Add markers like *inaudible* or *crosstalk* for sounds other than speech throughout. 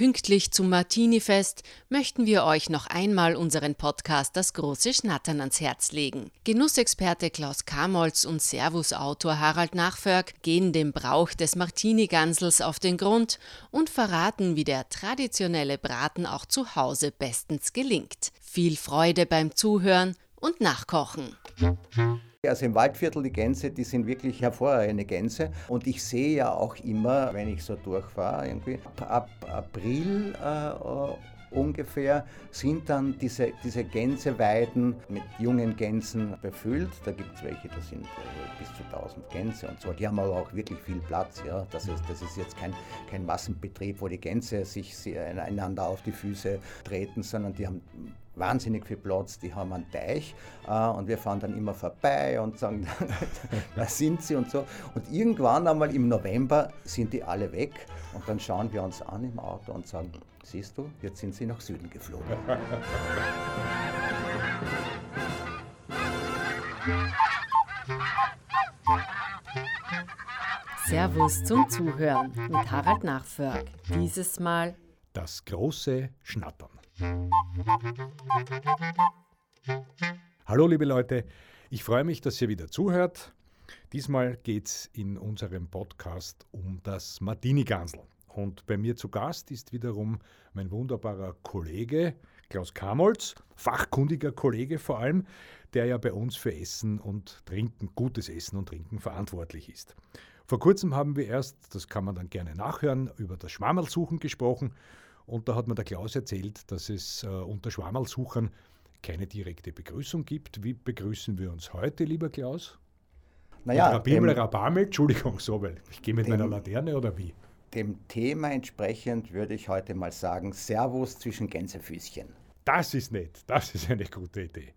Pünktlich zum Martini-Fest möchten wir euch noch einmal unseren Podcast Das große Schnattern ans Herz legen. Genussexperte Klaus Kamolz und Servus-Autor Harald Nachförg gehen dem Brauch des Martini-Gansels auf den Grund und verraten, wie der traditionelle Braten auch zu Hause bestens gelingt. Viel Freude beim Zuhören und Nachkochen. Also im Waldviertel die Gänse, die sind wirklich hervorragende Gänse. Und ich sehe ja auch immer, wenn ich so durchfahre, irgendwie ab April äh, ungefähr sind dann diese, diese Gänseweiden mit jungen Gänsen befüllt. Da gibt es welche, da sind äh, bis zu 1000 Gänse und so. Die haben aber auch wirklich viel Platz. Ja? Das, ist, das ist jetzt kein, kein Massenbetrieb, wo die Gänse sich einander auf die Füße treten, sondern die haben wahnsinnig viel Platz, die haben einen Teich äh, und wir fahren dann immer vorbei und sagen, *laughs* da sind sie und so. Und irgendwann einmal im November sind die alle weg und dann schauen wir uns an im Auto und sagen, siehst du, jetzt sind sie nach Süden geflogen. Servus zum Zuhören mit Harald Nachförg. Dieses Mal das große Schnattern. Hallo liebe Leute, ich freue mich, dass ihr wieder zuhört. Diesmal geht es in unserem Podcast um das Martini-Gansel. Und bei mir zu Gast ist wiederum mein wunderbarer Kollege Klaus Kamolz, fachkundiger Kollege vor allem, der ja bei uns für Essen und Trinken, gutes Essen und Trinken verantwortlich ist. Vor kurzem haben wir erst, das kann man dann gerne nachhören, über das Schwammerlsuchen gesprochen und da hat mir der Klaus erzählt, dass es äh, unter Schwammerlsuchern keine direkte Begrüßung gibt. Wie begrüßen wir uns heute, lieber Klaus? Naja, Rabimel, Rabamel, Entschuldigung, so, weil ich gehe mit dem, meiner Laterne oder wie? Dem Thema entsprechend würde ich heute mal sagen, Servus zwischen Gänsefüßchen. Das ist nett, das ist eine gute Idee.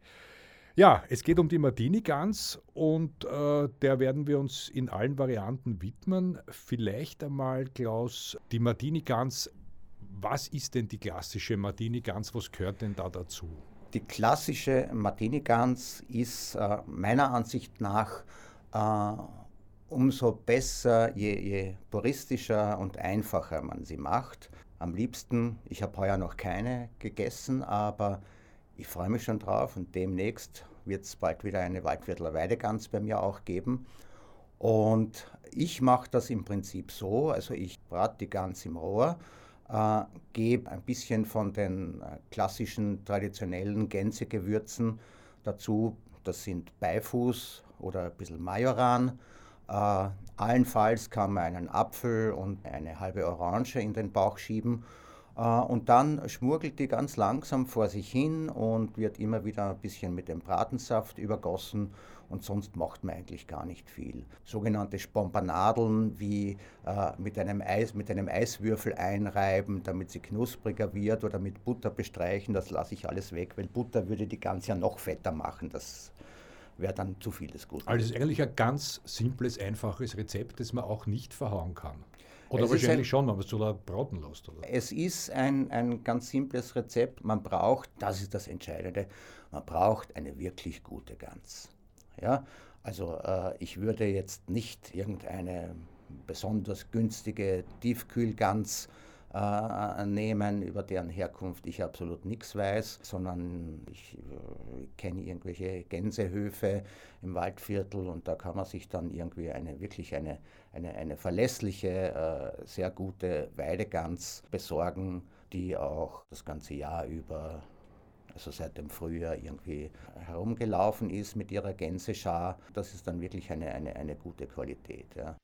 Ja, es geht um die Martini-Gans und äh, der werden wir uns in allen Varianten widmen. Vielleicht einmal, Klaus, die Martini-Gans was ist denn die klassische Martini Gans? Was gehört denn da dazu? Die klassische Martini Gans ist äh, meiner Ansicht nach äh, umso besser, je, je puristischer und einfacher man sie macht. Am liebsten, ich habe heuer noch keine gegessen, aber ich freue mich schon drauf und demnächst wird es bald wieder eine Waldviertler Weidegans bei mir auch geben. Und ich mache das im Prinzip so, also ich brate die Gans im Rohr, äh, gebe ein bisschen von den äh, klassischen traditionellen Gänsegewürzen dazu. Das sind Beifuß oder ein bisschen Majoran. Äh, allenfalls kann man einen Apfel und eine halbe Orange in den Bauch schieben. Äh, und dann schmurgelt die ganz langsam vor sich hin und wird immer wieder ein bisschen mit dem Bratensaft übergossen und sonst macht man eigentlich gar nicht viel. Sogenannte Spompanadeln wie äh, mit, einem Eis, mit einem Eiswürfel einreiben, damit sie knuspriger wird oder mit Butter bestreichen, das lasse ich alles weg, weil Butter würde die Gans ja noch fetter machen. Das wäre dann zu vieles gut. Also es ist eigentlich ein ganz simples, einfaches Rezept, das man auch nicht verhauen kann. Oder es wahrscheinlich ein, schon, wenn man es so braten lässt. Oder? Es ist ein, ein ganz simples Rezept. Man braucht, das ist das Entscheidende, man braucht eine wirklich gute Gans. Ja? Also äh, ich würde jetzt nicht irgendeine besonders günstige Tiefkühlgans äh, nehmen, über deren Herkunft ich absolut nichts weiß, sondern ich äh, kenne irgendwelche Gänsehöfe im Waldviertel und da kann man sich dann irgendwie eine wirklich eine, eine, eine verlässliche, äh, sehr gute Weidegans besorgen, die auch das ganze Jahr über also seit dem Frühjahr irgendwie herumgelaufen ist mit ihrer Gänseschar. Das ist dann wirklich eine, eine, eine gute Qualität. Ja.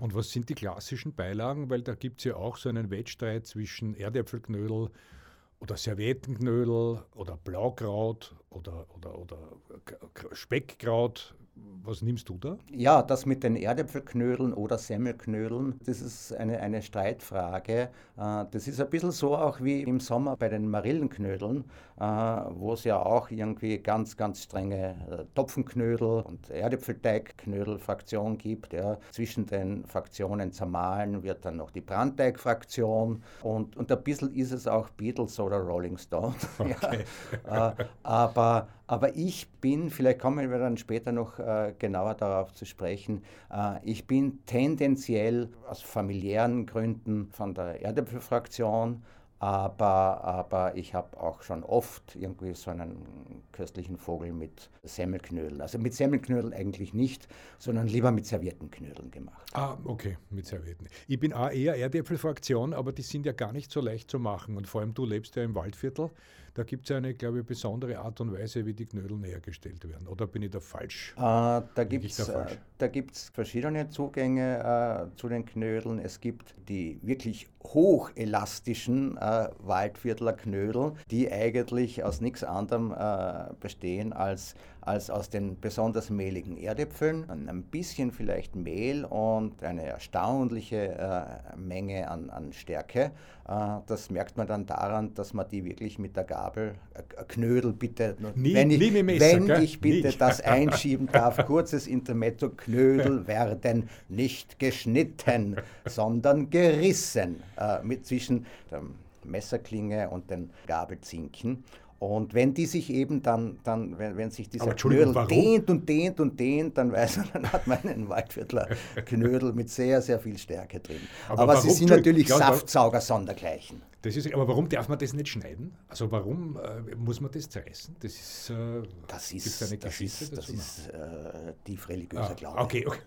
Und was sind die klassischen Beilagen? Weil da gibt es ja auch so einen Wettstreit zwischen Erdäpfelknödel oder Serviettenknödel oder Blaukraut oder, oder, oder Speckkraut. Was nimmst du da? Ja, das mit den Erdäpfelknödeln oder Semmelknödeln, das ist eine, eine Streitfrage. Äh, das ist ein bisschen so auch wie im Sommer bei den Marillenknödeln, wo es ja auch irgendwie ganz, ganz strenge äh, Topfenknödel und Erdäpfelteigknödel-Fraktion gibt. Ja. Zwischen den Fraktionen zermahlen wird dann noch die Brandteigfraktion und, und ein bisschen ist es auch Beatles oder Rolling Stone. *laughs* Okay. ja, äh, aber, aber ich bin, vielleicht kommen wir dann später noch äh, genauer darauf zu sprechen, äh, ich bin tendenziell aus familiären Gründen von der Erdäpfelfraktion aber, aber ich habe auch schon oft irgendwie so einen köstlichen Vogel mit Semmelknödeln. Also mit Semmelknödeln eigentlich nicht, sondern lieber mit servierten Knödeln gemacht. Ah, okay, mit servierten. Ich bin auch eher Erdäpfelfraktion, aber die sind ja gar nicht so leicht zu machen. Und vor allem du lebst ja im Waldviertel. Da gibt es eine, glaube ich, besondere Art und Weise, wie die Knödel hergestellt werden. Oder bin ich da falsch? Äh, da gibt es äh, verschiedene Zugänge äh, zu den Knödeln. Es gibt die wirklich hochelastischen äh, Waldviertler Knödel, die eigentlich aus nichts anderem äh, bestehen als als aus den besonders mehligen Erdäpfeln, ein bisschen vielleicht Mehl und eine erstaunliche äh, Menge an, an Stärke. Äh, das merkt man dann daran, dass man die wirklich mit der Gabel, äh, Knödel bitte, nie, wenn, ich, Messer, wenn ich bitte nicht. das *laughs* einschieben darf, kurzes Intermezzo, Knödel werden nicht geschnitten, sondern gerissen äh, mit zwischen der Messerklinge und den Gabelzinken. Und wenn die sich eben dann, dann wenn, wenn sich dieser Knödel warum? dehnt und dehnt und dehnt, dann weiß man, dann hat man einen Waldviertler Knödel mit sehr, sehr viel Stärke drin. Aber, aber sie sind natürlich Saftsauger sondergleichen. Das ist, aber warum darf man das nicht schneiden? Also warum äh, muss man das zerreißen? Das ist, äh, das ist, eine das Geschichte ist, das ist äh, tief religiöser ah, Glaube. Okay, okay.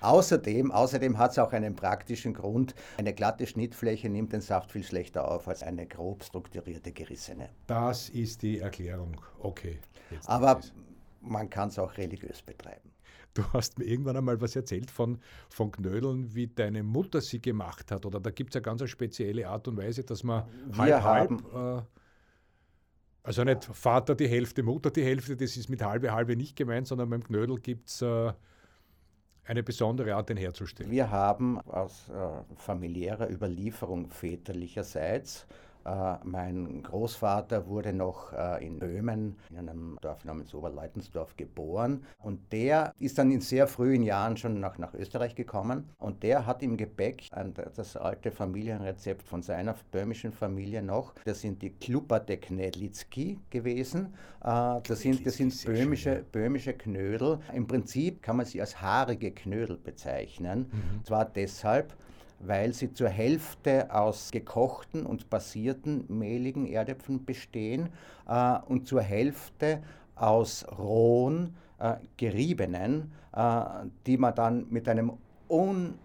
Außerdem, außerdem hat es auch einen praktischen Grund. Eine glatte Schnittfläche nimmt den Saft viel schlechter auf als eine grob strukturierte gerissene. Das ist die Erklärung. Okay. Aber man kann es auch religiös betreiben. Du hast mir irgendwann einmal was erzählt von, von Knödeln, wie deine Mutter sie gemacht hat. Oder da gibt es eine ganz spezielle Art und Weise, dass man halb, halb äh, also nicht Vater die Hälfte, Mutter die Hälfte, das ist mit halbe halbe nicht gemeint, sondern beim Knödel gibt es äh, eine besondere Art, den herzustellen? Wir haben aus äh, familiärer Überlieferung väterlicherseits äh, mein Großvater wurde noch äh, in Böhmen, in einem Dorf namens Oberleutensdorf, geboren. Und der ist dann in sehr frühen Jahren schon nach, nach Österreich gekommen. Und der hat im Gepäck ein, das alte Familienrezept von seiner böhmischen Familie noch. Das sind die Kluperte Knedlitzki gewesen. Äh, das sind, das sind böhmische, böhmische Knödel. Im Prinzip kann man sie als haarige Knödel bezeichnen. Mhm. Zwar deshalb, weil sie zur Hälfte aus gekochten und passierten mehligen Erdäpfeln bestehen äh, und zur Hälfte aus rohen, äh, geriebenen, äh, die man dann mit einem un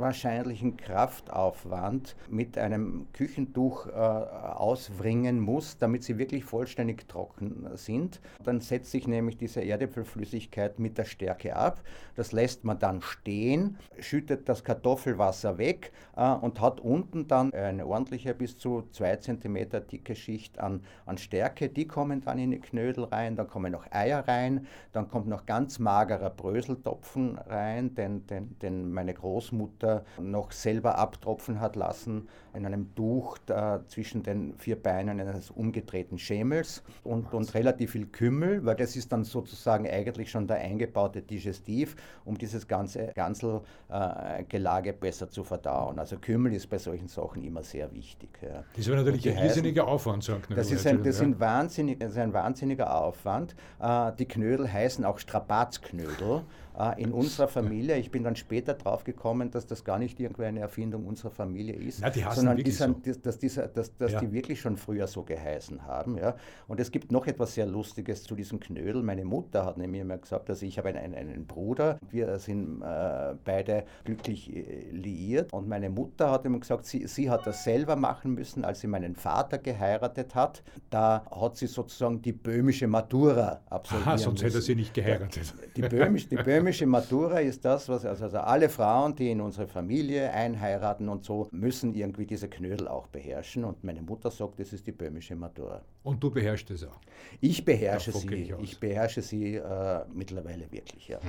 wahrscheinlichen Kraftaufwand mit einem Küchentuch äh, auswringen muss, damit sie wirklich vollständig trocken sind. Dann setzt sich nämlich diese Erdäpfelflüssigkeit mit der Stärke ab. Das lässt man dann stehen, schüttet das Kartoffelwasser weg äh, und hat unten dann eine ordentliche bis zu zwei Zentimeter dicke Schicht an, an Stärke. Die kommen dann in die Knödel rein, dann kommen noch Eier rein, dann kommt noch ganz magerer Bröseltopfen rein, den, den, den meine Großmutter noch selber abtropfen hat lassen in einem Tuch da, zwischen den vier Beinen eines umgedrehten Schemels und, und relativ viel Kümmel, weil das ist dann sozusagen eigentlich schon der eingebaute Digestiv, um dieses ganze Ganzelgelage äh, besser zu verdauen. Also Kümmel ist bei solchen Sachen immer sehr wichtig. Ja. Das wäre natürlich ein riesiger Aufwand, sagt Das, ist ein, das, sind wahnsinnig, das ist ein wahnsinniger Aufwand. Äh, die Knödel heißen auch Strapazknödel äh, in unserer Familie. Ich bin dann später drauf gekommen, dass das gar nicht irgendwie eine Erfindung unserer Familie ist, Na, sondern die, so. dass, dieser, dass, dass ja. die wirklich schon früher so geheißen haben. Ja. Und es gibt noch etwas sehr Lustiges zu diesem Knödel. Meine Mutter hat nämlich immer gesagt, also ich habe einen, einen Bruder, wir sind äh, beide glücklich äh, liiert und meine Mutter hat immer gesagt, sie, sie hat das selber machen müssen, als sie meinen Vater geheiratet hat. Da hat sie sozusagen die böhmische Matura absolviert. Aha, sonst müssen. hätte sie nicht geheiratet. Die, böhmisch, die böhmische Matura ist das, was also, also alle Frauen, die in unsere Familie einheiraten und so, müssen irgendwie diese Knödel auch beherrschen. Und meine Mutter sagt, das ist die böhmische Matura. Und du beherrschst es auch? Ich beherrsche sie. Ich, ich, beherrsche sie äh, mittlerweile wirklich, ja.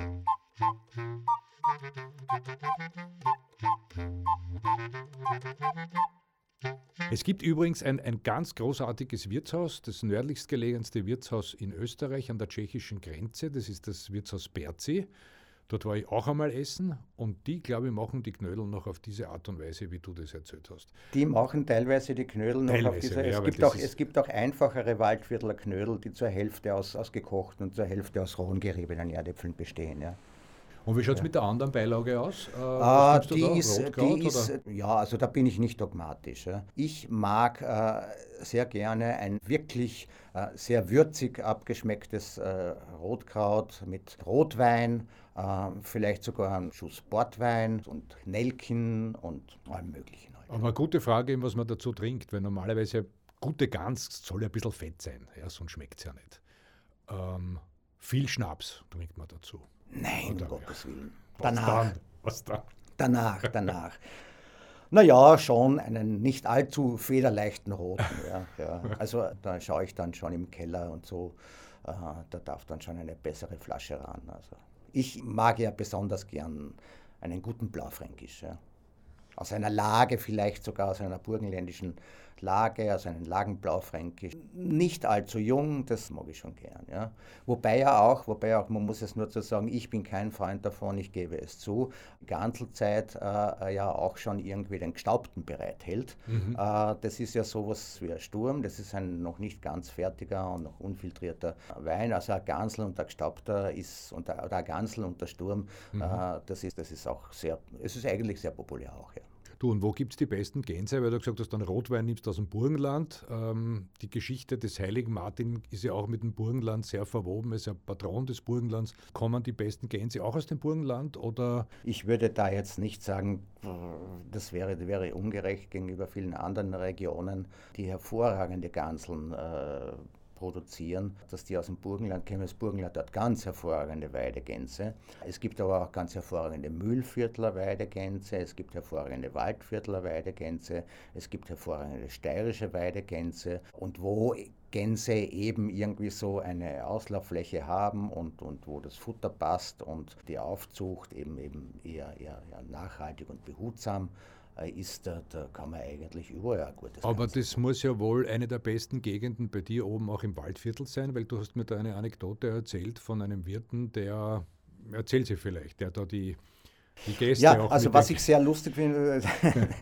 Es gibt übrigens ein, ein ganz großartiges Wirtshaus, das nördlichst gelegenste Wirtshaus in Österreich an der tschechischen Grenze. Das ist das Wirtshaus Berzi. Dort war ich auch einmal essen und die, glaube ich, machen die Knödel noch auf diese Art und Weise, wie du das erzählt hast. Die machen teilweise die Knödel noch Teilweise, auf diese ja, es, gibt auch, es gibt auch einfachere Waldviertler Knödel, die zur Hälfte aus, aus gekochten und zur Hälfte aus rohen geriebenen Erdäpfeln bestehen. Ja. Und wie schaut es mit der anderen Beilage aus? Äh, Ah, die da? ist, Rotkraut die ist, ja, also da bin ich nicht dogmatisch. Ja. Ich mag äh, sehr gerne ein wirklich äh, sehr würzig abgeschmecktes äh, Rotkraut mit Rotwein, vielleicht sogar einen Schuss Portwein und Nelken und allem Möglichen. Halt. Aber eine gute Frage, was man dazu trinkt, weil normalerweise gute Gans soll ja ein bisschen fett sein, ja, sonst schmeckt es ja nicht. Ähm, viel Schnaps trinkt man dazu. Nein, um Gottes Willen. Was Danach, dann? Was dann? danach, *laughs* danach. Naja, schon einen nicht allzu federleichten roten. Ja, ja. Also da schaue ich dann schon im Keller und so. Äh, da darf dann schon eine bessere Flasche ran. Also ich mag ja besonders gern einen guten Blaufränkisch. Ja. Aus einer Lage, vielleicht sogar aus einer burgenländischen Lage, aus einem Lagenblaufränkisch. Nicht allzu jung, das mag ich schon gern. Ja. Wobei ja auch, wobei ja auch, man muss es nur zu sagen, ich bin kein Freund davon, ich gebe es zu, Ganzelzeit äh, ja auch schon irgendwie den Gestaubten bereithält. Mhm. Äh, das ist ja sowas wie ein Sturm, das ist ein noch nicht ganz fertiger und noch unfiltrierter Wein. Also ein Gansel und ein Gestaubter ist, und der, oder ein Gansel und der Sturm, Mhm. äh, das, ist, das ist auch sehr, es ist eigentlich sehr populär auch, ja. Du, und wo gibt es die besten Gänse? Weil du gesagt hast, dann Rotwein nimmst aus dem Burgenland. Ähm, die Geschichte des heiligen Martin ist ja auch mit dem Burgenland sehr verwoben, Er ist ja Patron des Burgenlands. Kommen die besten Gänse auch aus dem Burgenland oder Ich würde da jetzt nicht sagen, das wäre, wäre ungerecht gegenüber vielen anderen Regionen, die hervorragende Ganseln äh, produzieren, dass die aus dem Burgenland kommen. Das Burgenland hat ganz hervorragende Weidegänse. Es gibt aber auch ganz hervorragende Mühlviertler Weidegänse, es gibt hervorragende Waldviertler Weidegänse, es gibt hervorragende steirische Weidegänse und wo Gänse eben irgendwie so eine Auslauffläche haben und, und wo das Futter passt und die Aufzucht eben, eben eher, eher, eher nachhaltig und behutsam ist, da, da kann man eigentlich überall ein gutes Aber Ganze das muss ja wohl eine der besten Gegenden bei dir oben auch im Waldviertel sein, weil du hast mir da eine Anekdote erzählt von einem Wirten, der, erzähl sie vielleicht, der da die, Gäste Ja, auch also was ich sehr lustig finde,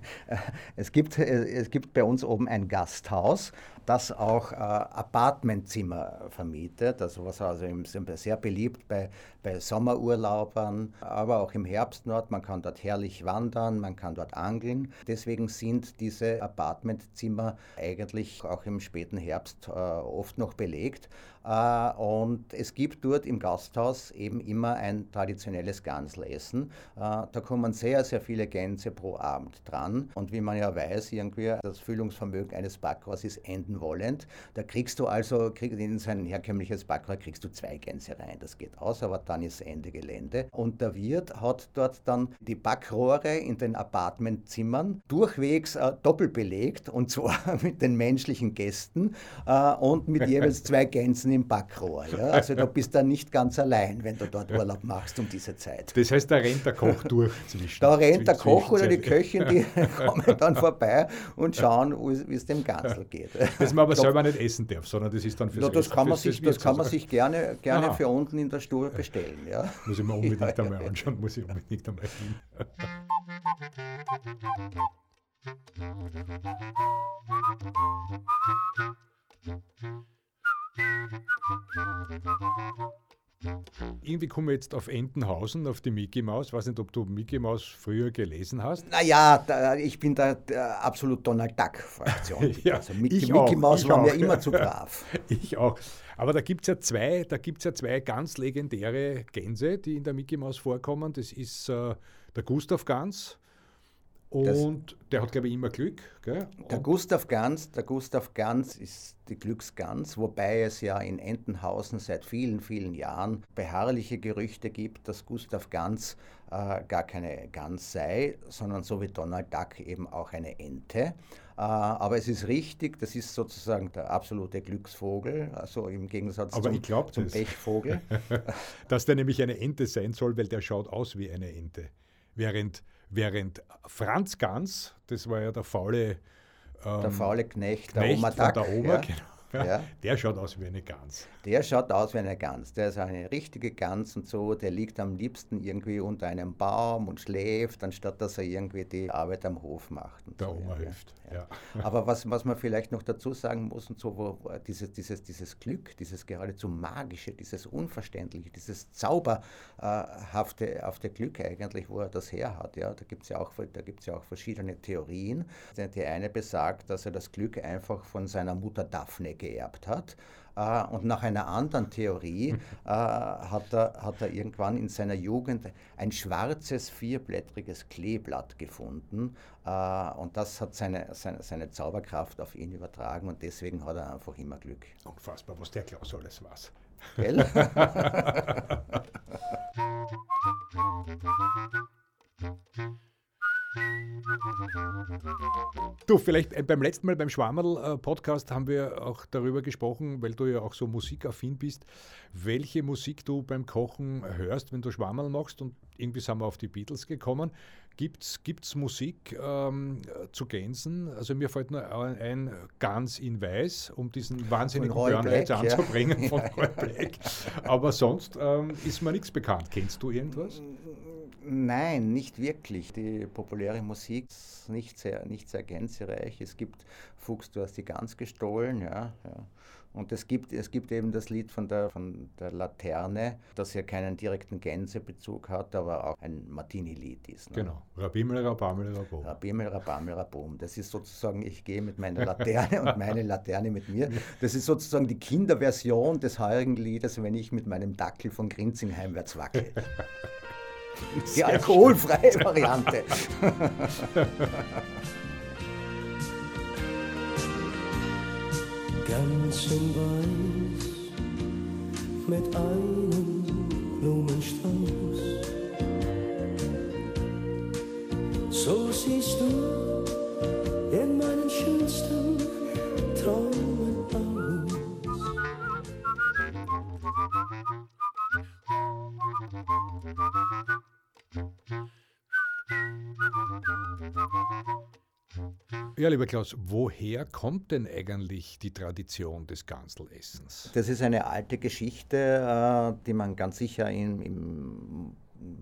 *laughs* es gibt, äh, es gibt bei uns oben ein Gasthaus, das auch äh, Apartmentzimmer vermietet, also was also im, sehr beliebt bei, bei Sommerurlaubern, aber auch im Herbst dort. Man kann dort herrlich wandern, man kann dort angeln. Deswegen sind diese Apartmentzimmer eigentlich auch im späten Herbst äh, oft noch belegt. Äh, und es gibt dort im Gasthaus eben immer ein traditionelles Ganselessen. Äh, da kommen sehr, sehr viele Gänse pro Abend dran. Und wie man ja weiß, irgendwie das Füllungsvermögen eines Backrohrs ist enden wollend. Da kriegst du also, krieg, in sein herkömmliches Backrohr kriegst du zwei Gänse rein. Das geht aus, aber dann ist Ende Gelände. Und der Wirt hat dort dann die Backrohre in den Apartmentzimmern durchwegs äh, doppelt belegt und zwar *laughs* mit den menschlichen Gästen äh, und mit jeweils *laughs* zwei Gänsen im Backrohr. Ja? Also du bist da nicht ganz allein, wenn du dort *laughs* Urlaub machst um diese Zeit. Das heißt, da rennt der Koch durch zwischen. Da rennt der Koch oder die Köchin, die kommen dann vorbei und schauen, wie es dem Gansel geht. Das man aber Klopf- selber nicht essen darf, sondern das ist dann fürs Ja, das kann man fürs- sich, fürs das kann man sich gerne, gerne Aha. für unten in der Stube bestellen. Ja. Muss ich mir unbedingt Ja, einmal anschauen, muss ich unbedingt einmal hin. Irgendwie komme ich jetzt auf Entenhausen, auf die Mickey Maus. Weiß nicht, ob du Mickey Maus früher gelesen hast. Naja, ich bin da der absolut Donald Duck-Fraktion. *laughs* Ja, also Mickey, ich Mickey Maus ich war mir immer zu *laughs* brav. Ich auch. Aber da gibt es ja zwei, da gibt's ja zwei ganz legendäre Gänse, die in der Mickey Maus vorkommen. Das ist äh, der Gustav Gans und der hat, glaube ich, immer Glück. Gell? Der Und- Gustav Ganz, der Gustav Ganz ist die Glücksgans, wobei es ja in Entenhausen seit vielen, vielen Jahren beharrliche Gerüchte gibt, dass Gustav Ganz äh, gar keine Gans sei, sondern so wie Donald Duck eben auch eine Ente. Äh, aber es ist richtig, das ist sozusagen der absolute Glücksvogel, also im Gegensatz Aber zum, glaub zum das. Pechvogel. *laughs* dass der nämlich eine Ente sein soll, weil der schaut aus wie eine Ente. Während, während Franz Gans, das war ja der faule, ähm, Der faule Knecht, der Knecht Oma von Duck. der Oma, ja. genau. *laughs* Ja? Der schaut aus wie eine Gans. Der schaut aus wie eine Gans. Der ist eine richtige Gans und so. Der liegt am liebsten irgendwie unter einem Baum und schläft, anstatt dass er irgendwie die Arbeit am Hof macht. Der so, Oma ja, hilft. Ja. *laughs* Aber was, was man vielleicht noch dazu sagen muss, und so, wo, dieses, dieses, dieses Glück, dieses geradezu magische, dieses Unverständliche, dieses zauberhafte hafte Glück eigentlich, wo er das her hat. Ja? Da gibt es ja, auch, ja auch verschiedene Theorien. Die eine besagt, dass er das Glück einfach von seiner Mutter Daphne geerbt hat. Äh, und nach einer anderen Theorie äh, hat, er, hat er irgendwann in seiner Jugend ein schwarzes, vierblättriges Kleeblatt gefunden. Äh, und das hat seine, seine, seine Zauberkraft auf ihn übertragen und deswegen hat er einfach immer Glück. Unfassbar, was der Klaus alles weiß. Gell? *laughs* *laughs* Du, vielleicht äh, beim letzten Mal beim Schwammerl-Podcast haben wir auch darüber gesprochen, weil du ja auch so musikaffin bist, welche Musik du beim Kochen hörst, wenn du Schwammerl machst. Und irgendwie sind wir auf die Beatles gekommen. Gibt es Musik ähm, zu Gänsen? Also mir fällt nur ein Gans in Weiß, um diesen wahnsinnigen Burner jetzt anzubringen ja. von *laughs* Roy Black. Aber sonst ähm, ist mir nichts bekannt. Kennst du irgendwas? Nein, nicht wirklich. Die populäre Musik ist nicht sehr, nicht sehr gänsereich. Es gibt Fuchs, du hast die Gans gestohlen, ja. ja. Und es gibt, es gibt eben das Lied von der, von der Laterne, das ja keinen direkten Gänsebezug hat, aber auch ein Martini-Lied ist. Ne? Genau, Rabimel, Rabamel, Rabom. Rabimel, Rabamel, Rabom. Das ist sozusagen, ich gehe mit meiner Laterne und meine Laterne mit mir. Das ist sozusagen die Kinderversion des heurigen Liedes, wenn ich mit meinem Dackel von Grinzing heimwärts wackel. *laughs* Die alkoholfreie Variante. *laughs* Ganz in Weiß mit einem Blumenstrauß. So siehst du in meinen schönsten Ja, lieber Klaus, woher kommt denn eigentlich die Tradition des Ganselessens? Das ist eine alte Geschichte, äh, die man ganz sicher in, im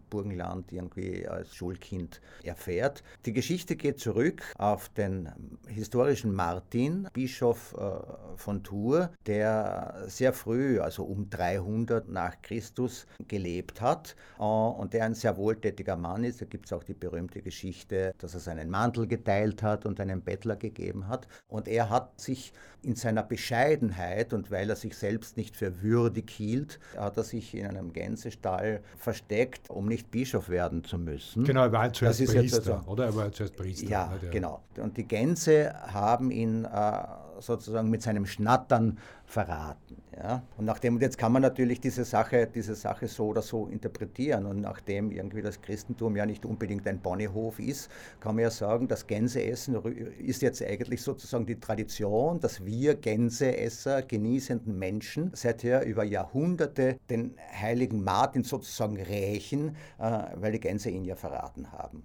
Burgenland irgendwie als Schulkind erfährt. Die Geschichte geht zurück auf den historischen Martin, Bischof äh, von Tours, der sehr früh, also um 300 nach Christus, gelebt hat äh, und der ein sehr wohltätiger Mann ist. Da gibt es auch die berühmte Geschichte, dass er seinen Mantel geteilt hat und einen Bettler gegeben hat. Und er hat sich in seiner Bescheidenheit und weil er sich selbst nicht für würdig hielt, hat er sich in einem Gänsestall versteckt um nicht Bischof werden zu müssen. Genau, er war halt zuerst Priester, also, oder? Er war halt zuerst Priester. Ja, ne, genau. Und die Gänse haben ihn äh, sozusagen mit seinem Schnattern verraten. Ja? Und nachdem, jetzt kann man natürlich diese Sache, diese Sache so oder so interpretieren. Und nachdem irgendwie das Christentum ja nicht unbedingt ein Bonnehof ist, kann man ja sagen, das Gänseessen ist jetzt eigentlich sozusagen die Tradition, dass wir Gänseesser, genießenden Menschen, seither über Jahrhunderte den heiligen Martin sozusagen rächen, äh, weil die Gänse ihn ja verraten haben.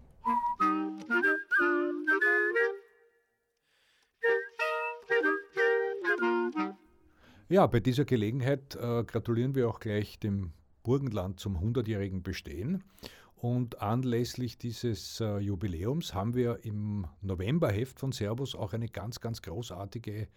Ja, bei dieser Gelegenheit äh, gratulieren wir auch gleich dem Burgenland zum 100-jährigen Bestehen. Und anlässlich dieses äh, Jubiläums haben wir im Novemberheft von Servus auch eine ganz, ganz großartige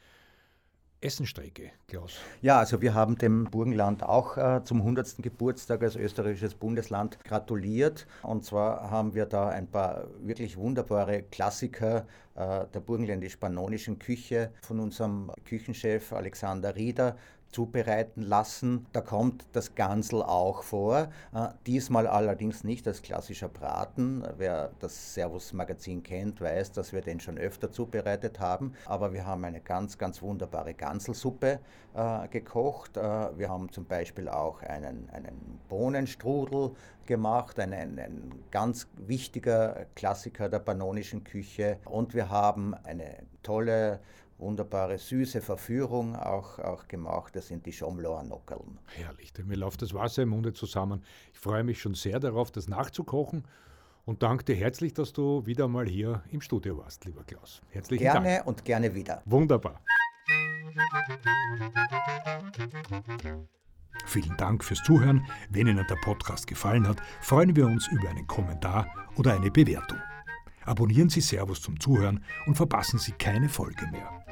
Essenstrecke, Klaus. Ja, also wir haben dem Burgenland auch äh, zum 100. Geburtstag als österreichisches Bundesland gratuliert. Und zwar haben wir da ein paar wirklich wunderbare Klassiker äh, der burgenländisch-pannonischen Küche von unserem Küchenchef Alexander Rieder zubereiten lassen. Da kommt das Gansel auch vor. Äh, diesmal allerdings nicht als klassischer Braten. Wer das Servus Magazin kennt, weiß, dass wir den schon öfter zubereitet haben. Aber wir haben eine ganz, ganz wunderbare Ganselsuppe äh, gekocht. Äh, wir haben zum Beispiel auch einen, einen Bohnenstrudel gemacht, ein, ein ganz wichtiger Klassiker der pannonischen Küche. Und wir haben eine tolle wunderbare, süße Verführung auch, auch gemacht. Das sind die Schomloer Nockerln. Herrlich, mir läuft das Wasser im Munde zusammen. Ich freue mich schon sehr darauf, das nachzukochen und danke dir herzlich, dass du wieder mal hier im Studio warst, lieber Klaus. Herzlichen gerne Dank. Gerne und gerne wieder. Wunderbar. Vielen Dank fürs Zuhören. Wenn Ihnen der Podcast gefallen hat, freuen wir uns über einen Kommentar oder eine Bewertung. Abonnieren Sie Servus zum Zuhören und verpassen Sie keine Folge mehr.